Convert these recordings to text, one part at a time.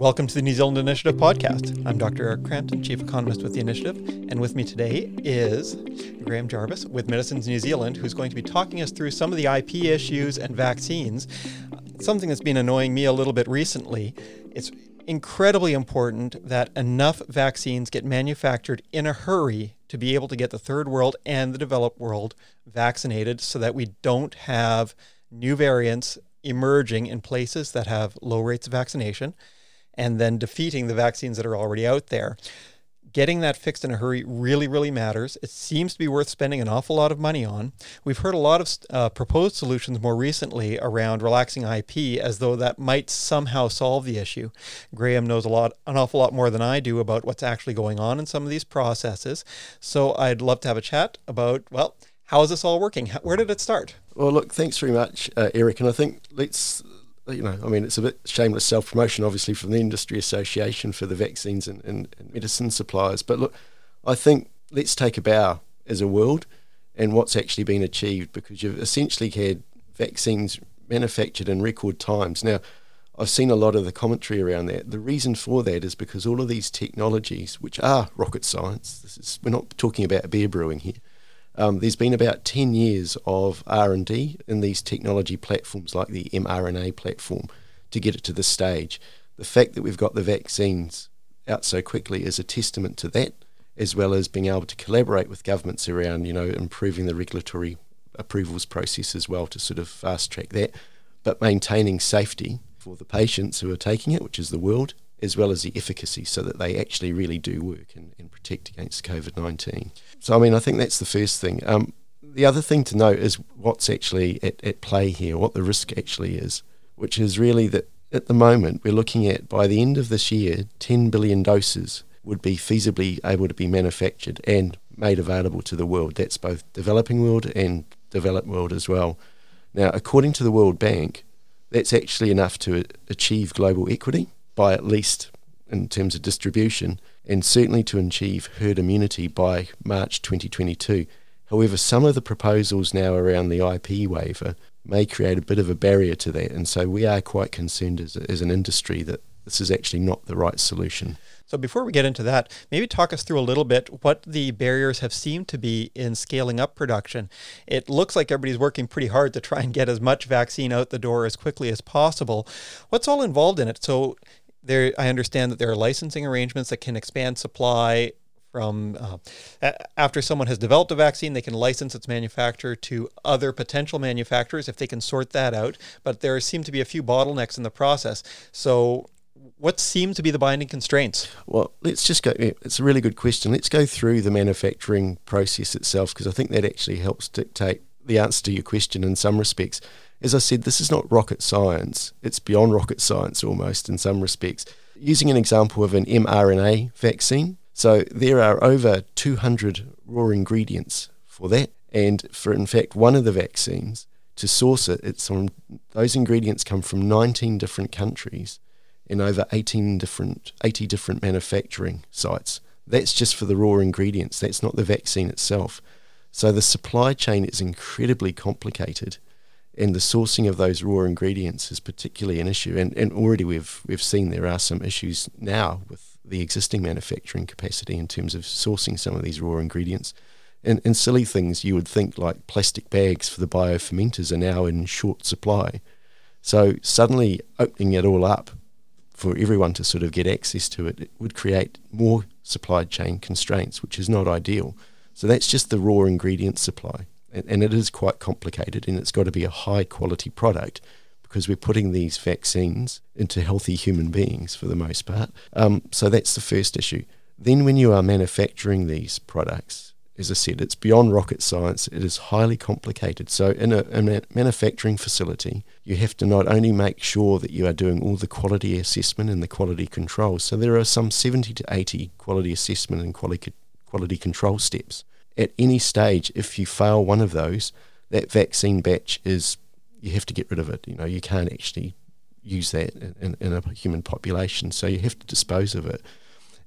Welcome to the New Zealand Initiative podcast. I'm Dr. Eric Crampton, Chief Economist with the Initiative, and with me today is Graeme Jarvis with Medicines New Zealand, who's going to be talking us through some of the IP issues and vaccines. Something that's been annoying me a little bit recently. It's incredibly important that enough vaccines get manufactured in a hurry to be able to get the third world and the developed world vaccinated so that we don't have new variants emerging in places that have low rates of vaccination and then defeating the vaccines that are already out there. Getting that fixed in a hurry really, really matters. It seems to be worth spending an awful lot of money on. We've heard a lot of uh, proposed solutions more recently around relaxing IP as though that might somehow solve the issue. Graeme knows a lot, an awful lot more than I do about what's actually going on in some of these processes. So I'd love to have a chat about, well, how is this all working? Where did it start? Well, look, thanks very much, uh, Eric. And I think let's, you know, I mean, it's a bit shameless self promotion, obviously, from the Industry Association for the vaccines and, and, and, medicine suppliers. But look, I think let's take a bow as a world and what's actually been achieved because you've essentially had vaccines manufactured in record times. Now, I've seen a lot of the commentary around that. The reason for that is because all of these technologies, which are rocket science, is, we're not talking about beer brewing here um, there's been about 10 years of R&D in these technology platforms like the mRNA platform to get it to this stage. The fact that we've got the vaccines out so quickly is a testament to that, as well as being able to collaborate with governments around, you know, improving the regulatory approvals process as well to sort of fast track that, but maintaining safety for the patients who are taking it, which is the world, as well as the efficacy so that they actually really do work and, and protect against COVID 19. So, I mean, I think that's the first thing. Um, the other thing to note is what's actually at, at play here, what the risk actually is, which is really that at the moment we're looking at by the end of this year, 10 billion doses would be feasibly able to be manufactured and made available to the world. That's both developing world and developed world as well. Now, according to the World Bank, that's actually enough to achieve global equity by at least in terms of distribution, and certainly to achieve herd immunity by March 2022. However, some of the proposals now around the IP waiver may create a bit of a barrier to that, and so we are quite concerned as, as an industry that this is actually not the right solution. So before we get into that, maybe talk us through a little bit what the barriers have seemed to be in scaling up production. It looks like everybody's working pretty hard to try and get as much vaccine out the door as quickly as possible. What's all involved in it? So there, I understand that there are licensing arrangements that can expand supply from uh, after someone has developed a vaccine, they can license its manufacturer to other potential manufacturers if they can sort that out. But there seem to be a few bottlenecks in the process. So, what seem to be the binding constraints? Well, let's just go. It's a really good question. Let's go through the manufacturing process itself because I think that actually helps dictate the answer to your question in some respects as I said, this is not rocket science. It's beyond rocket science almost in some respects. Using an example of an mRNA vaccine, so there are over 200 raw ingredients for that. And for, in fact, one of the vaccines, to source it, it's from, those ingredients come from 19 different countries in over 18 different, 80 different manufacturing sites. That's just for the raw ingredients. That's not the vaccine itself. So the supply chain is incredibly complicated and the sourcing of those raw ingredients is particularly an issue. And, and already we've we've seen there are some issues now with the existing manufacturing capacity in terms of sourcing some of these raw ingredients. And, and silly things you would think like plastic bags for the biofermenters are now in short supply. So suddenly opening it all up for everyone to sort of get access to it, it would create more supply chain constraints, which is not ideal. So that's just the raw ingredient supply and it is quite complicated and it's got to be a high quality product because we're putting these vaccines into healthy human beings for the most part. Um, so that's the first issue. Then, when you are manufacturing these products, as I said, it's beyond rocket science. It is highly complicated. So, in a, a manufacturing facility, you have to not only make sure that you are doing all the quality assessment and the quality control. So, there are some 70 to 80 quality assessment and quality, quality control steps at any stage, if you fail one of those, that vaccine batch is you have to get rid of it. You know, you can't actually use that in, in, a human population, so you have to dispose of it.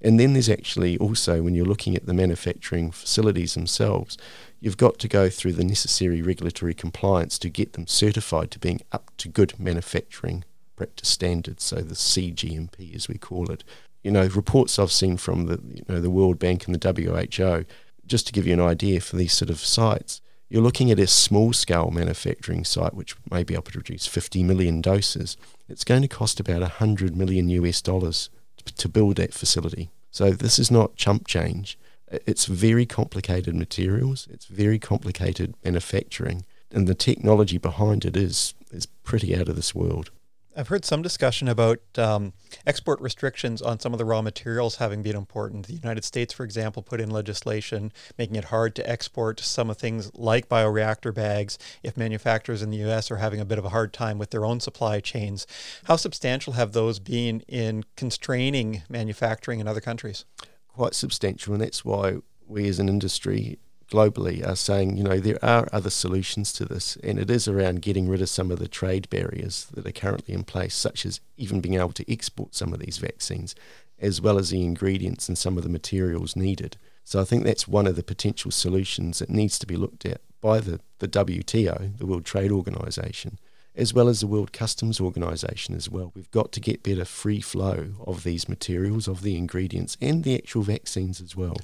And then there's actually also when you're looking at the manufacturing facilities themselves, you've got to go through the necessary regulatory compliance to get them certified to being up to good manufacturing practice standards, so the CGMP as we call it. You know, reports I've seen from the you know the World Bank and the WHO, just to give you an idea for these sort of sites, you're looking at a small scale manufacturing site which may be able to produce 50 million doses. It's going to cost about 100 million US dollars to build that facility. So this is not chump change. It's very complicated materials. It's very complicated manufacturing, and the technology behind it is is pretty out of this world. I've heard some discussion about um, export restrictions on some of the raw materials having been important. The United States, for example, put in legislation making it hard to export some of things like bioreactor bags if manufacturers in the U.S. are having a bit of a hard time with their own supply chains. How substantial have those been in constraining manufacturing in other countries? Quite substantial, and that's why we as an industry globally are saying, you know, there are other solutions to this, and it is around getting rid of some of the trade barriers that are currently in place, such as even being able to export some of these vaccines, as well as the ingredients and some of the materials needed. So I think that's one of the potential solutions that needs to be looked at by the, the WTO, the World Trade Organization, as well as the World Customs Organization as well. We've got to get better free flow of these materials, of the ingredients, and the actual vaccines as well.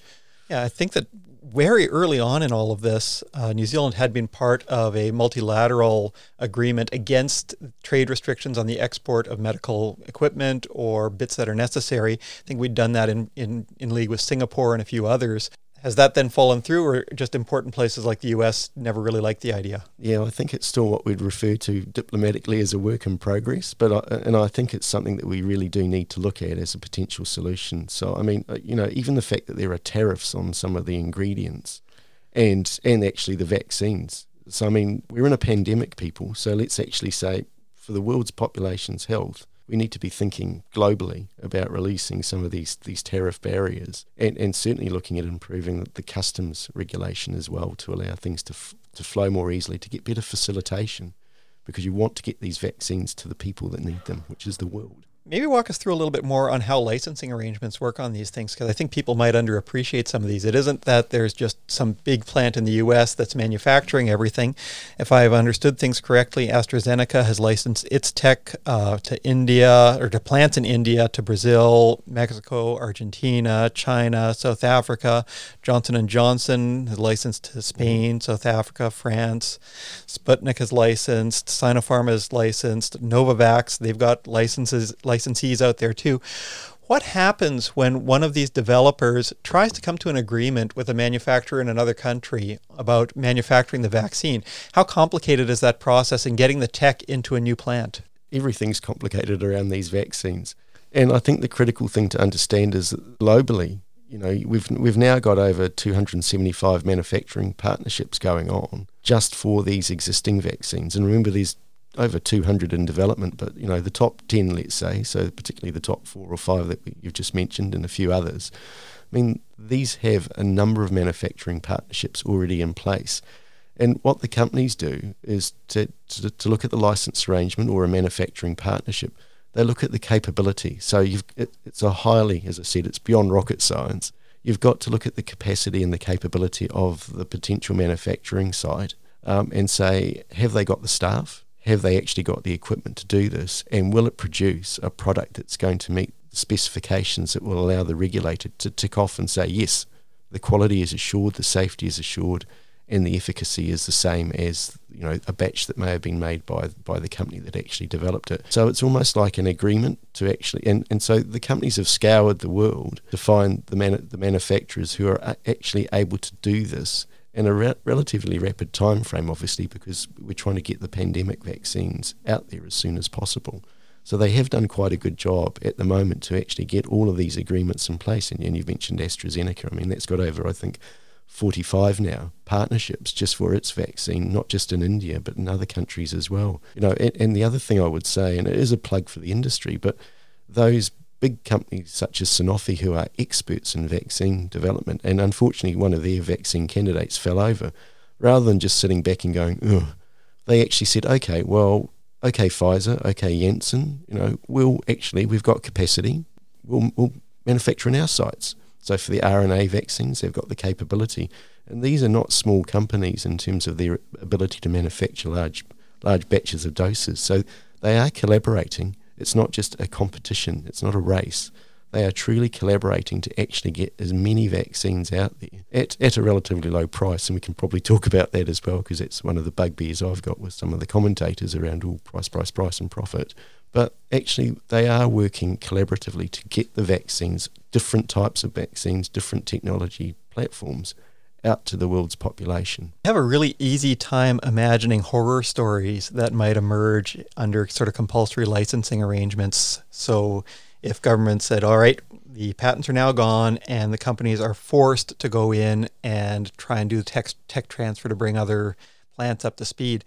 Yeah, I think that very early on in all of this, uh, New Zealand had been part of a multilateral agreement against trade restrictions on the export of medical equipment or bits that are necessary. I think we'd done that in, in, in league with Singapore and a few others. Has that then fallen through, or just important places like the US never really liked the idea? Yeah, I think it's still what we'd refer to diplomatically as a work in progress, but I, and I think it's something that we really do need to look at as a potential solution. So, I mean, uh, you know, even the fact that there are tariffs on some of the ingredients, and and actually the vaccines. So, I mean, we're in a pandemic, people. So let's actually say, for the world's population's health, we need to be thinking globally about releasing some of these these tariff barriers and, and certainly looking at improving the customs regulation as well to allow things to, f- to flow more easily to get better facilitation because you want to get these vaccines to the people that need them, which is the world. Maybe walk us through a little bit more on how licensing arrangements work on these things, because I think people might underappreciate some of these. It isn't that there's just some big plant in the U.S. that's manufacturing everything. If I've understood things correctly, AstraZeneca has licensed its tech uh, to India or to plants in India, to Brazil, Mexico, Argentina, China, South Africa. Johnson Johnson has licensed to Spain, South Africa, France. Sputnik has licensed. Sinopharm has licensed. Novavax, they've got licenses licensees out there too. What happens when one of these developers tries to come to an agreement with a manufacturer in another country about manufacturing the vaccine? How complicated is that process in getting the tech into a new plant? Everything's complicated around these vaccines. And I think the critical thing to understand is that globally, you know, we've we've now got over 275 manufacturing partnerships going on just for these existing vaccines. And remember, these over 200 in development, but you know the top 10, let's say, so particularly the top four or five that you've just mentioned, and a few others. I mean, these have a number of manufacturing partnerships already in place. And what the companies do is to, to, to look at the license arrangement or a manufacturing partnership. They look at the capability. So you've, it, it's a highly, as I said, it's beyond rocket science. You've got to look at the capacity and the capability of the potential manufacturing site um, and say, have they got the staff? Have they actually got the equipment to do this? And will it produce a product that's going to meet the specifications that will allow the regulator to tick off and say, yes, the quality is assured, the safety is assured, and the efficacy is the same as you know a batch that may have been made by by the company that actually developed it. So it's almost like an agreement to actually, and, and so the companies have scoured the world to find the man, the manufacturers who are actually able to do this in a re- relatively rapid time frame, obviously, because we're trying to get the pandemic vaccines out there as soon as possible. So they have done quite a good job at the moment to actually get all of these agreements in place. And, and you've mentioned AstraZeneca. I mean, that's got over, I think, 45 now partnerships just for its vaccine, not just in India, but in other countries as well. You know, and, and the other thing I would say, and it is a plug for the industry, but those big companies such as Sanofi, who are experts in vaccine development, and unfortunately, one of their vaccine candidates fell over. Rather than just sitting back and going, Ugh, they actually said, okay, well, okay, Pfizer, okay, Janssen, you know, we'll actually, we've got capacity, we'll, we'll manufacture in our sites. So for the RNA vaccines, they've got the capability. And these are not small companies in terms of their ability to manufacture large, large batches of doses. So they are collaborating It's not just a competition, it's not a race. They are truly collaborating to actually get as many vaccines out there at, at a relatively low price. And we can probably talk about that as well, because that's one of the bugbears I've got with some of the commentators around all price, price, price, and profit. But actually, they are working collaboratively to get the vaccines, different types of vaccines, different technology platforms out to the world's population. I have a really easy time imagining horror stories that might emerge under sort of compulsory licensing arrangements. So if government said, all right, the patents are now gone and the companies are forced to go in and try and do tech, tech transfer to bring other plants up to speed.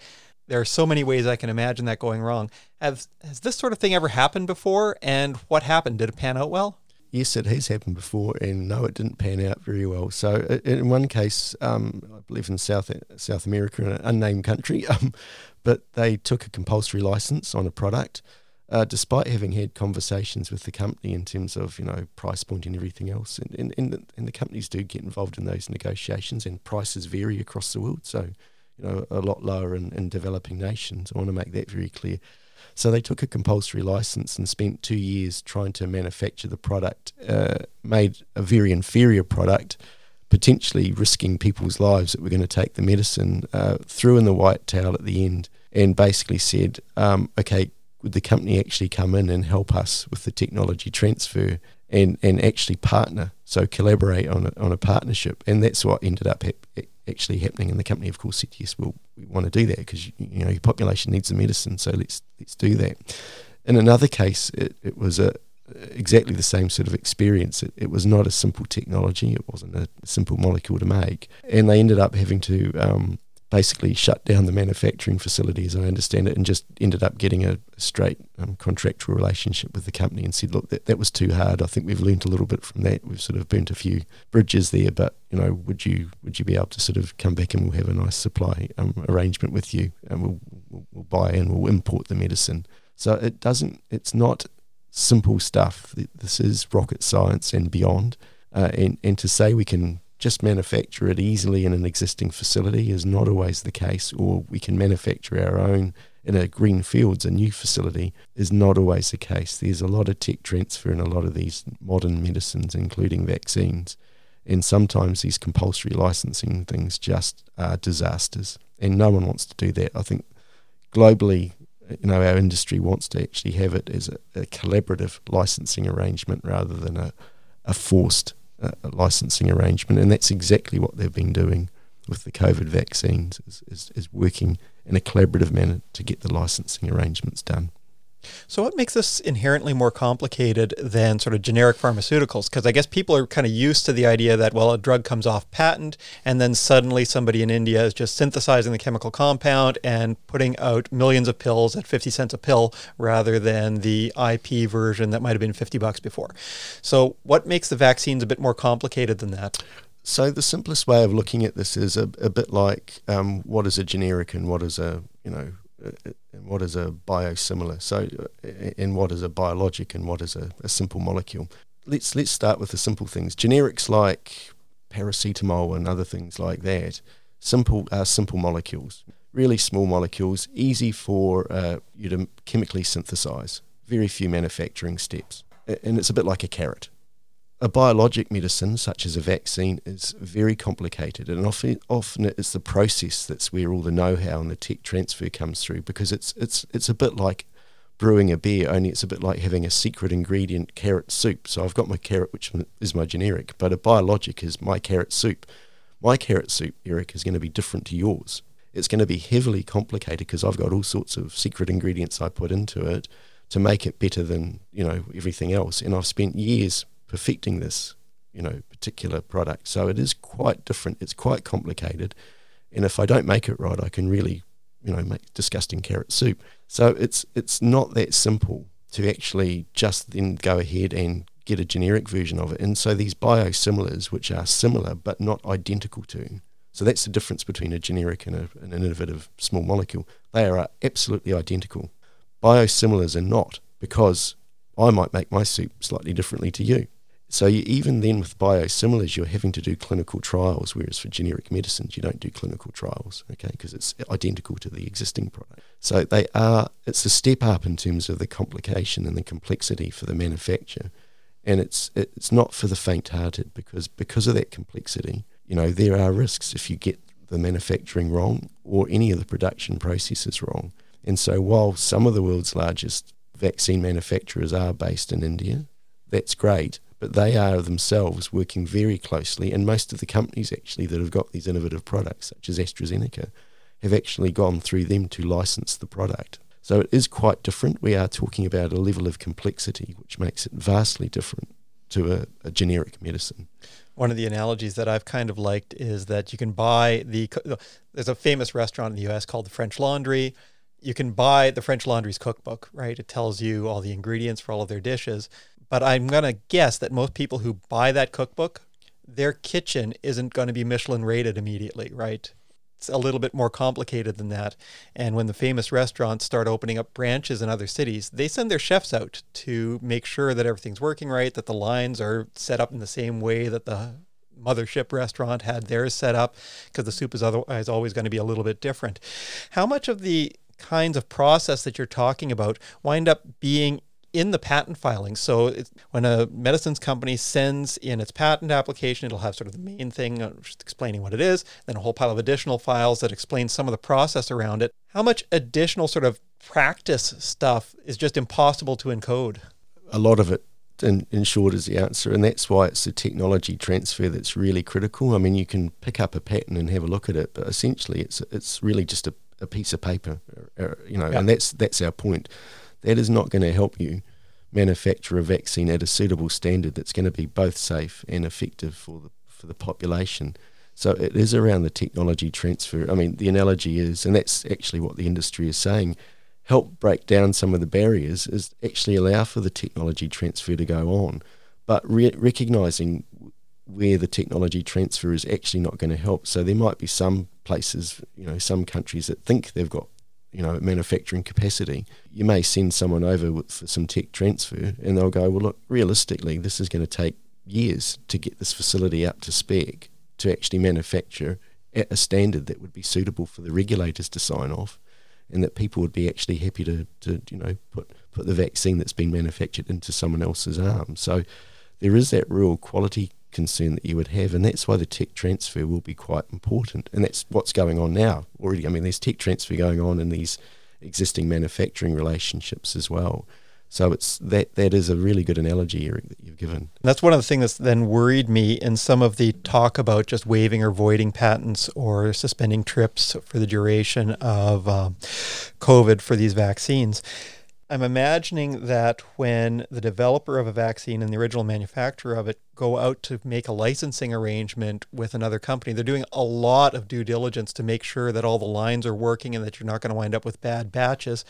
There are so many ways I can imagine that going wrong. Has, has this sort of thing ever happened before? And what happened? Did it pan out well? Yes, it has happened before, and no, it didn't pan out very well. So, in one case, um, I believe in South South America, in an unnamed country, um, but they took a compulsory license on a product, uh, despite having had conversations with the company in terms of you know price point and everything else. And and, and, the, and the companies do get involved in those negotiations, and prices vary across the world. So, you know, a lot lower in, in developing nations. I want to make that very clear. So they took a compulsory license and spent two years trying to manufacture the product, uh, made a very inferior product, potentially risking people's lives that were going to take the medicine, uh, threw in the white towel at the end, and basically said, um, okay, would the company actually come in and help us with the technology transfer and, and actually partner, so collaborate on a, on a partnership? And that's what ended up ha- actually happening. And the company, of course, said, yes, well, we want to do that because you know your population needs the medicine, so let's let's do that. In another case, it, it was a exactly the same sort of experience. It, it, was not a simple technology. It wasn't a simple molecule to make, and they ended up having to um, basically shut down the manufacturing facility, as I understand it, and just ended up getting a straight um, contractual relationship with the company and said, look, that, that was too hard. I think we've learned a little bit from that. We've sort of burnt a few bridges there, but you know, would you would you be able to sort of come back and we'll have a nice supply um, arrangement with you, and we'll, we'll we'll buy and we'll import the medicine. So it doesn't. It's not simple stuff. This is rocket science and beyond. Uh, and and to say we can just manufacture it easily in an existing facility is not always the case, or we can manufacture our own in a green fields, a new facility, is not always the case. There's a lot of tech transfer in a lot of these modern medicines, including vaccines. And sometimes these compulsory licensing things just are disasters. And no one wants to do that. I think globally, you know, our industry wants to actually have it as a, a collaborative licensing arrangement rather than a, a forced a licensing arrangement, and that's exactly what they've been doing with the COVID vaccines, is, is, is working in a collaborative manner to get the licensing arrangements done. So, what makes this inherently more complicated than sort of generic pharmaceuticals? Because I guess people are kind of used to the idea that, well, a drug comes off patent, and then suddenly somebody in India is just synthesizing the chemical compound and putting out millions of pills at 50 cents a pill rather than the IP version that might have been 50 bucks before. So, what makes the vaccines a bit more complicated than that? So, the simplest way of looking at this is a, a bit like um, what is a generic and what is a, you know, and what is a biosimilar. So, and what is a biologic, and what is a, a simple molecule. Let's let's start with the simple things. Generics like paracetamol and other things like that. Simple are simple molecules, really small molecules, easy for uh, you to chemically synthesize. Very few manufacturing steps, and it's a bit like a carrot a biologic medicine, such as a vaccine, is very complicated, and often, often it's the process that's where all the know-how and the tech transfer comes through. Because it's it's it's a bit like brewing a beer, only it's a bit like having a secret ingredient carrot soup. So I've got my carrot, which is my generic, but a biologic is my carrot soup. My carrot soup, Eric, is going to be different to yours. It's going to be heavily complicated because I've got all sorts of secret ingredients I put into it to make it better than you know everything else. And I've spent years perfecting this, you know, particular product. So it is quite different. It's quite complicated, and if I don't make it right, I can really, you know, make disgusting carrot soup. So it's it's not that simple to actually just then go ahead and get a generic version of it. And so these biosimilars, which are similar but not identical to, so that's the difference between a generic and a, an innovative small molecule. They are absolutely identical. Biosimilars are not because I might make my soup slightly differently to you. So you, even then with biosimilars, you're having to do clinical trials, whereas for generic medicines, you don't do clinical trials, okay, because it's identical to the existing product. So they are, it's a step up in terms of the complication and the complexity for the manufacturer. And it's it's not for the faint-hearted because because of that complexity, you know, there are risks if you get the manufacturing wrong or any of the production processes wrong. And so while some of the world's largest vaccine manufacturers are based in India, that's great but they are themselves working very closely, and most of the companies actually that have got these innovative products, such as AstraZeneca, have actually gone through them to license the product. So it is quite different. We are talking about a level of complexity which makes it vastly different to a, a generic medicine. One of the analogies that I've kind of liked is that you can buy the, there's a famous restaurant in the US called the French Laundry you can buy the French Laundry's cookbook, right? It tells you all the ingredients for all of their dishes. But I'm going to guess that most people who buy that cookbook, their kitchen isn't going to be Michelin rated immediately, right? It's a little bit more complicated than that. And when the famous restaurants start opening up branches in other cities, they send their chefs out to make sure that everything's working right, that the lines are set up in the same way that the mothership restaurant had theirs set up, because the soup is otherwise always going to be a little bit different. How much of the kinds of process that you're talking about wind up being in the patent filing. So when a medicines company sends in its patent application, it'll have sort of the main thing uh, just explaining what it is, then a whole pile of additional files that explain some of the process around it. How much additional sort of practice stuff is just impossible to encode? A lot of it. In, in short, is the answer, and that's why it's the technology transfer that's really critical. I mean, you can pick up a patent and have a look at it, but essentially, it's it's really just a, a piece of paper, uh, uh, you know, and that's that's our point that is not going to help you manufacture a vaccine at a suitable standard that's going to be both safe and effective for the for the population. So it is around the technology transfer. I mean, the analogy is, and that's actually what the industry is saying, help break down some of the barriers is actually allow for the technology transfer to go on, but re- recognizing where the technology transfer is actually not going to help. So there might be some places, you know, some countries that think they've got you know, manufacturing capacity. You may send someone over for some tech transfer and they'll go, well, look, realistically, this is going to take years to get this facility up to spec to actually manufacture at a standard that would be suitable for the regulators to sign off and that people would be actually happy to, to you know, put, put the vaccine that's been manufactured into someone else's arm. So there is that real quality concern that you would have, and that's why the tech transfer will be quite important, and that's what's going on now already. I mean, there's tech transfer going on in these existing manufacturing relationships as well. So it's that that is a really good analogy, Eric, that you've given. That's one of the things that's then worried me in some of the talk about just waiving or voiding patents or suspending TRIPS for the duration of um, COVID for these vaccines I'm imagining that when the developer of a vaccine and the original manufacturer of it go out to make a licensing arrangement with another company, they're doing a lot of due diligence to make sure that all the lines are working and that you're not going to wind up with bad batches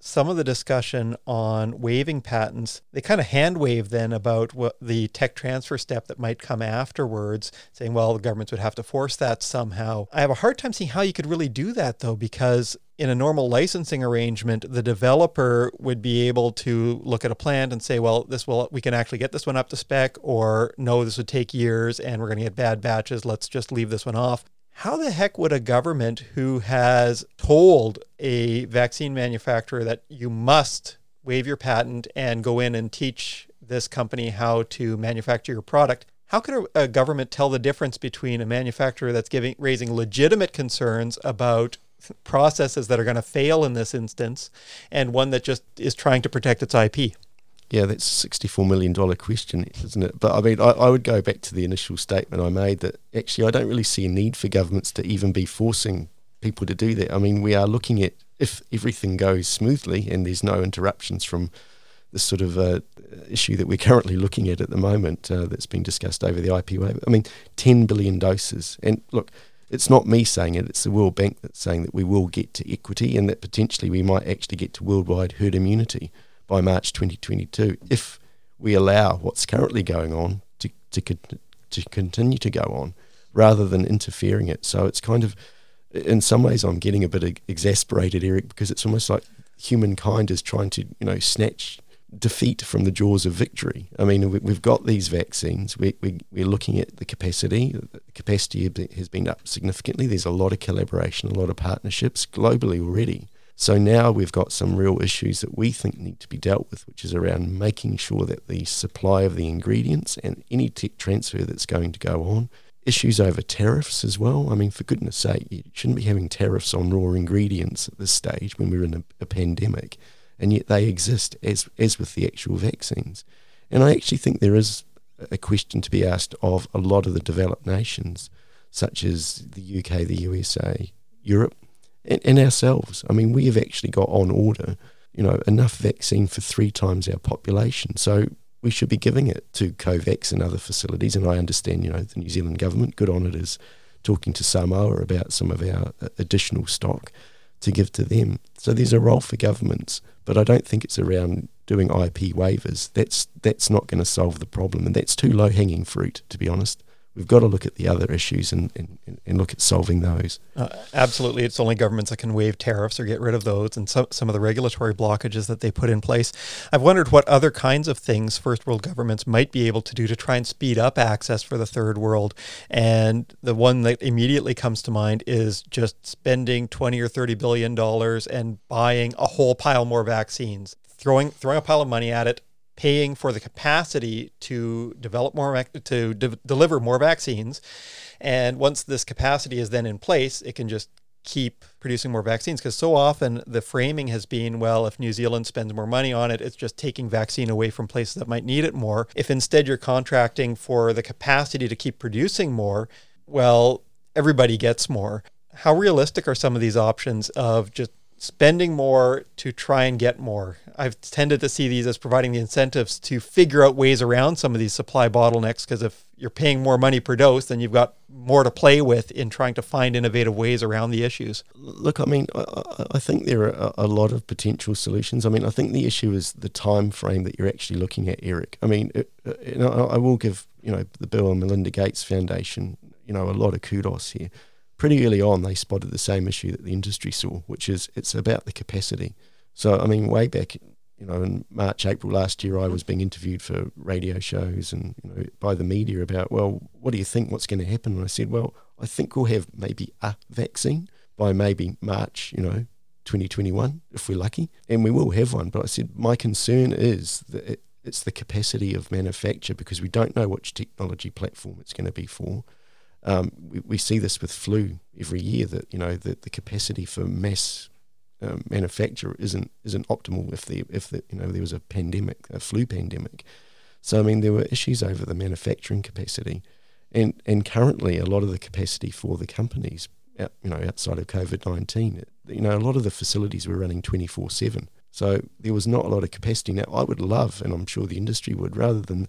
some of the discussion on waiving patents, they kind of hand wave then about what the tech transfer step that might come afterwards, saying, well, the governments would have to force that somehow. I have a hard time seeing how you could really do that, though, because in a normal licensing arrangement, the developer would be able to look at a plant and say, well, this will we can actually get this one up to spec, or no, this would take years and we're going to get bad batches. Let's just leave this one off. How the heck would a government who has told a vaccine manufacturer that you must waive your patent and go in and teach this company how to manufacture your product? How could a, government tell the difference between a manufacturer that's giving raising legitimate concerns about processes that are going to fail in this instance and one that just is trying to protect its IP? Yeah, that's a $64 million question, isn't it? But I mean, I, I, would go back to the initial statement I made that actually I don't really see a need for governments to even be forcing people to do that. I mean, we are looking at if everything goes smoothly and there's no interruptions from the sort of uh, issue that we're currently looking at at the moment uh, that's been discussed over the IP wave. I mean, 10 billion doses. And look, it's not me saying it, it's the World Bank that's saying that we will get to equity and that potentially we might actually get to worldwide herd immunity by March 2022 if we allow what's currently going on to, to, to continue to go on rather than interfering it. So it's kind of, in some ways, I'm getting a bit exasperated, Eric, because it's almost like humankind is trying to, you know, snatch defeat from the jaws of victory. I mean, we, have got these vaccines. We, we, we're looking at the capacity. The capacity has been up significantly. There's a lot of collaboration, a lot of partnerships globally already. So now we've got some real issues that we think need to be dealt with, which is around making sure that the supply of the ingredients and any tech transfer that's going to go on, issues over tariffs as well. I mean, for goodness sake, you shouldn't be having tariffs on raw ingredients at this stage when we're in a, a pandemic, and yet they exist as as with the actual vaccines. And I actually think there is a question to be asked of a lot of the developed nations, such as the UK, the USA, Europe and, ourselves. I mean, we have actually got on order, you know, enough vaccine for three times our population. So we should be giving it to COVAX and other facilities. And I understand, you know, the New Zealand government, good on it, is talking to Samoa about some of our uh, additional stock to give to them. So there's a role for governments, but I don't think it's around doing IP waivers. That's that's not going to solve the problem, and that's too low hanging fruit, to be honest we've got to look at the other issues and, and, and look at solving those. Uh, absolutely. It's only governments that can waive tariffs or get rid of those and some, some of the regulatory blockages that they put in place. I've wondered what other kinds of things first world governments might be able to do to try and speed up access for the third world. And the one that immediately comes to mind is just spending 20 or 30 billion dollars and buying a whole pile more vaccines. Throwing throwing a pile of money at it, paying for the capacity to develop more to de- deliver more vaccines. And once this capacity is then in place it can just keep producing more vaccines because so often the framing has been well if New Zealand spends more money on it it's just taking vaccine away from places that might need it more. If instead you're contracting for the capacity to keep producing more well everybody gets more. How realistic are some of these options of just spending more to try and get more. I've tended to see these as providing the incentives to figure out ways around some of these supply bottlenecks because if you're paying more money per dose, then you've got more to play with in trying to find innovative ways around the issues. Look, I mean, I, I think there are a, lot of potential solutions. I mean, I think the issue is the time frame that you're actually looking at, Eric. I mean, it, you know, I will give you know the Bill and Melinda Gates Foundation you know a lot of kudos here pretty early on they spotted the same issue that the industry saw, which is it's about the capacity. So I mean, way back, you know, in March, April last year, I was being interviewed for radio shows and you know by the media about, well, what do you think? What's going to happen? And I said, well, I think we'll have maybe a vaccine by maybe March, you know, 2021 if we're lucky, and we will have one. But I said my concern is that it, it's the capacity of manufacture because we don't know which technology platform it's going to be for. Um, we, we, see this with flu every year that you know the, the capacity for mass um, manufacture isn't isn't optimal if the if the you know there was a pandemic a flu pandemic. So I mean there were issues over the manufacturing capacity, and and currently a lot of the capacity for the companies out, you know outside of COVID nineteen you know a lot of the facilities were running twenty four seven. So there was not a lot of capacity. Now I would love, and I'm sure the industry would, rather than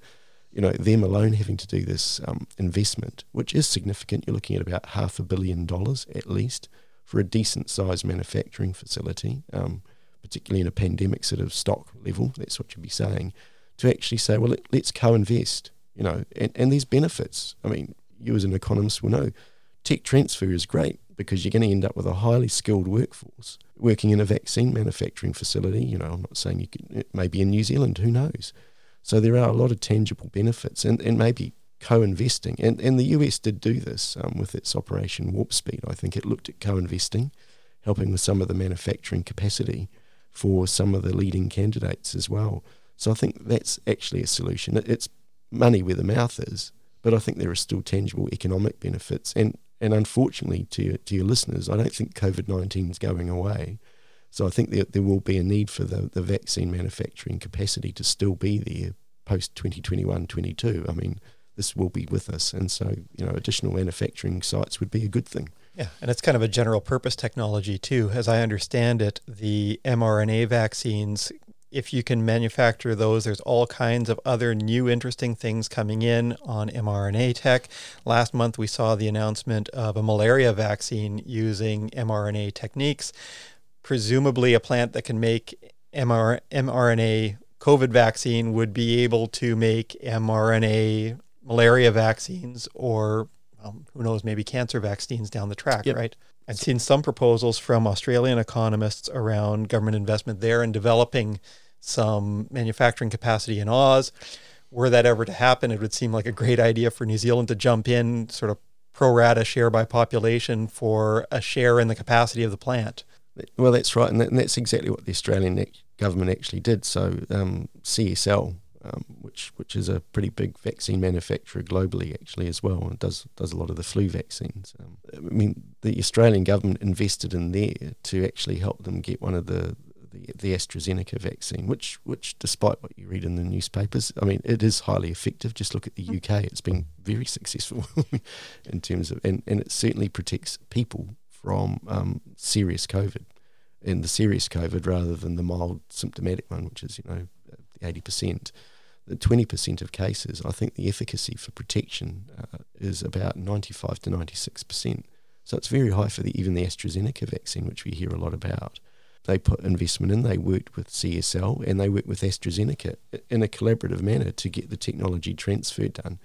you know, them alone having to do this um, investment, which is significant. You're looking at about half a billion dollars at least for a decent sized manufacturing facility, um, particularly in a pandemic sort of stock level. That's what you'd be saying. To actually say, well, let, us co-invest, you know, and, and there's benefits. I mean, you as an economist will know tech transfer is great because you're going to end up with a highly skilled workforce working in a vaccine manufacturing facility. You know, I'm not saying you could, maybe in New Zealand, who knows? So there are a lot of tangible benefits and, and maybe co-investing. And, and the US did do this um, with its Operation Warp Speed. I think it looked at co-investing, helping with some of the manufacturing capacity for some of the leading candidates as well. So I think that's actually a solution. It's money where the mouth is, but I think there are still tangible economic benefits. And, and unfortunately, to your, to your listeners, I don't think COVID 19 is going away. So I think that there will be a need for the, the vaccine manufacturing capacity to still be there post 2021 22. I mean, this will be with us. And so, you know, additional manufacturing sites would be a good thing. Yeah, and it's kind of a general purpose technology too. As I understand it, the mRNA vaccines, if you can manufacture those, there's all kinds of other new interesting things coming in on mRNA tech. Last month, we saw the announcement of a malaria vaccine using mRNA techniques presumably a plant that can make MR, mRNA COVID vaccine would be able to make mRNA malaria vaccines or um, who knows, maybe cancer vaccines down the track, yep. right? I've seen some proposals from Australian economists around government investment there in developing some manufacturing capacity in Oz. Were that ever to happen, it would seem like a great idea for New Zealand to jump in, sort of pro rata share by population for a share in the capacity of the plant. Well, that's right, and, that, and that's exactly what the Australian government actually did. So um, CSL, um, which which is a pretty big vaccine manufacturer globally, actually as well, and does does a lot of the flu vaccines. Um, I mean, the Australian government invested in there to actually help them get one of the the, the AstraZeneca vaccine, which which despite what you read in the newspapers, I mean, it is highly effective. Just look at the UK; it's been very successful in terms of, and, and it certainly protects people from um, serious COVID, in the serious COVID rather than the mild symptomatic one, which is you know eighty percent. The twenty percent of cases, I think the efficacy for protection uh, is about ninety-five to ninety-six percent. So it's very high for the, even the AstraZeneca vaccine, which we hear a lot about they put investment in. They worked with CSL and they worked with AstraZeneca in a collaborative manner to get the technology transfer done.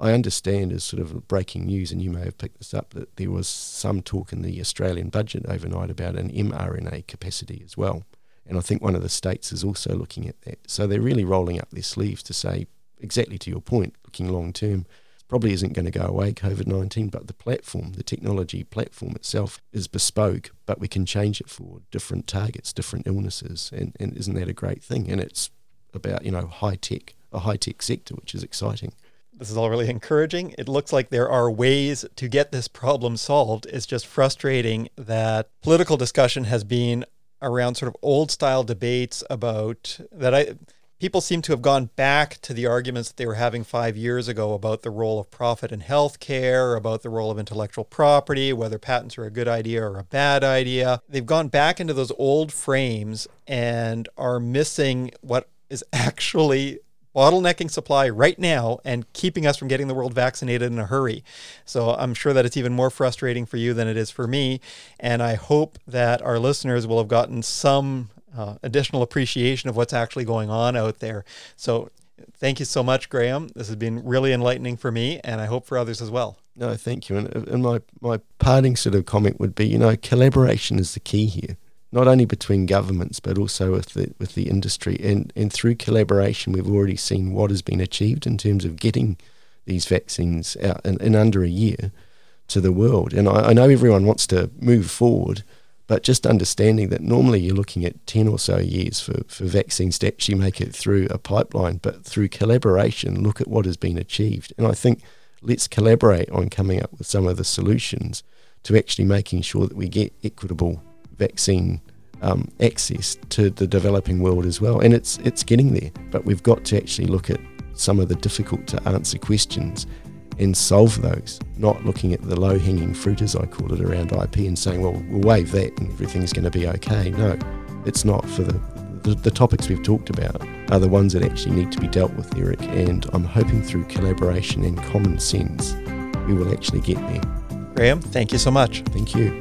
I understand as sort of breaking news, and you may have picked this up, that there was some talk in the Australian budget overnight about an mRNA capacity as well. And I think one of the states is also looking at that. So they're really rolling up their sleeves to say, exactly to your point, looking long term, probably isn't going to go away, COVID 19, but the platform, the technology platform itself is bespoke, but we can change it for different targets, different illnesses. And, and isn't that a great thing? And it's about, you know, high tech, a high tech sector, which is exciting. This is all really encouraging. It looks like there are ways to get this problem solved. It's just frustrating that political discussion has been around sort of old style debates about that I people seem to have gone back to the arguments that they were having five years ago about the role of profit in healthcare, about the role of intellectual property, whether patents are a good idea or a bad idea. They've gone back into those old frames and are missing what is actually bottlenecking supply right now and keeping us from getting the world vaccinated in a hurry. So I'm sure that it's even more frustrating for you than it is for me. And I hope that our listeners will have gotten some uh, additional appreciation of what's actually going on out there. So thank you so much, Graeme. This has been really enlightening for me, and I hope for others as well. No, thank you. And, and my, my parting sort of comment would be, you know, collaboration is the key here, not only between governments, but also with the, with the industry. And, and through collaboration, we've already seen what has been achieved in terms of getting these vaccines out in, in under a year to the world. And I, I know everyone wants to move forward – but just understanding that normally you're looking at 10 or so years for, for vaccines to actually make it through a pipeline, but through collaboration, look at what has been achieved. And I think let's collaborate on coming up with some of the solutions to actually making sure that we get equitable vaccine um, access to the developing world as well. And it's it's getting there, but we've got to actually look at some of the difficult to answer questions and solve those, not looking at the low hanging fruit, as I call it, around IP and saying, well, we'll waive that and everything's going to be okay. No, it's not. For the, the, the topics we've talked about are the ones that actually need to be dealt with, Eric. And I'm hoping through collaboration and common sense, we will actually get there. Graeme, thank you so much. Thank you.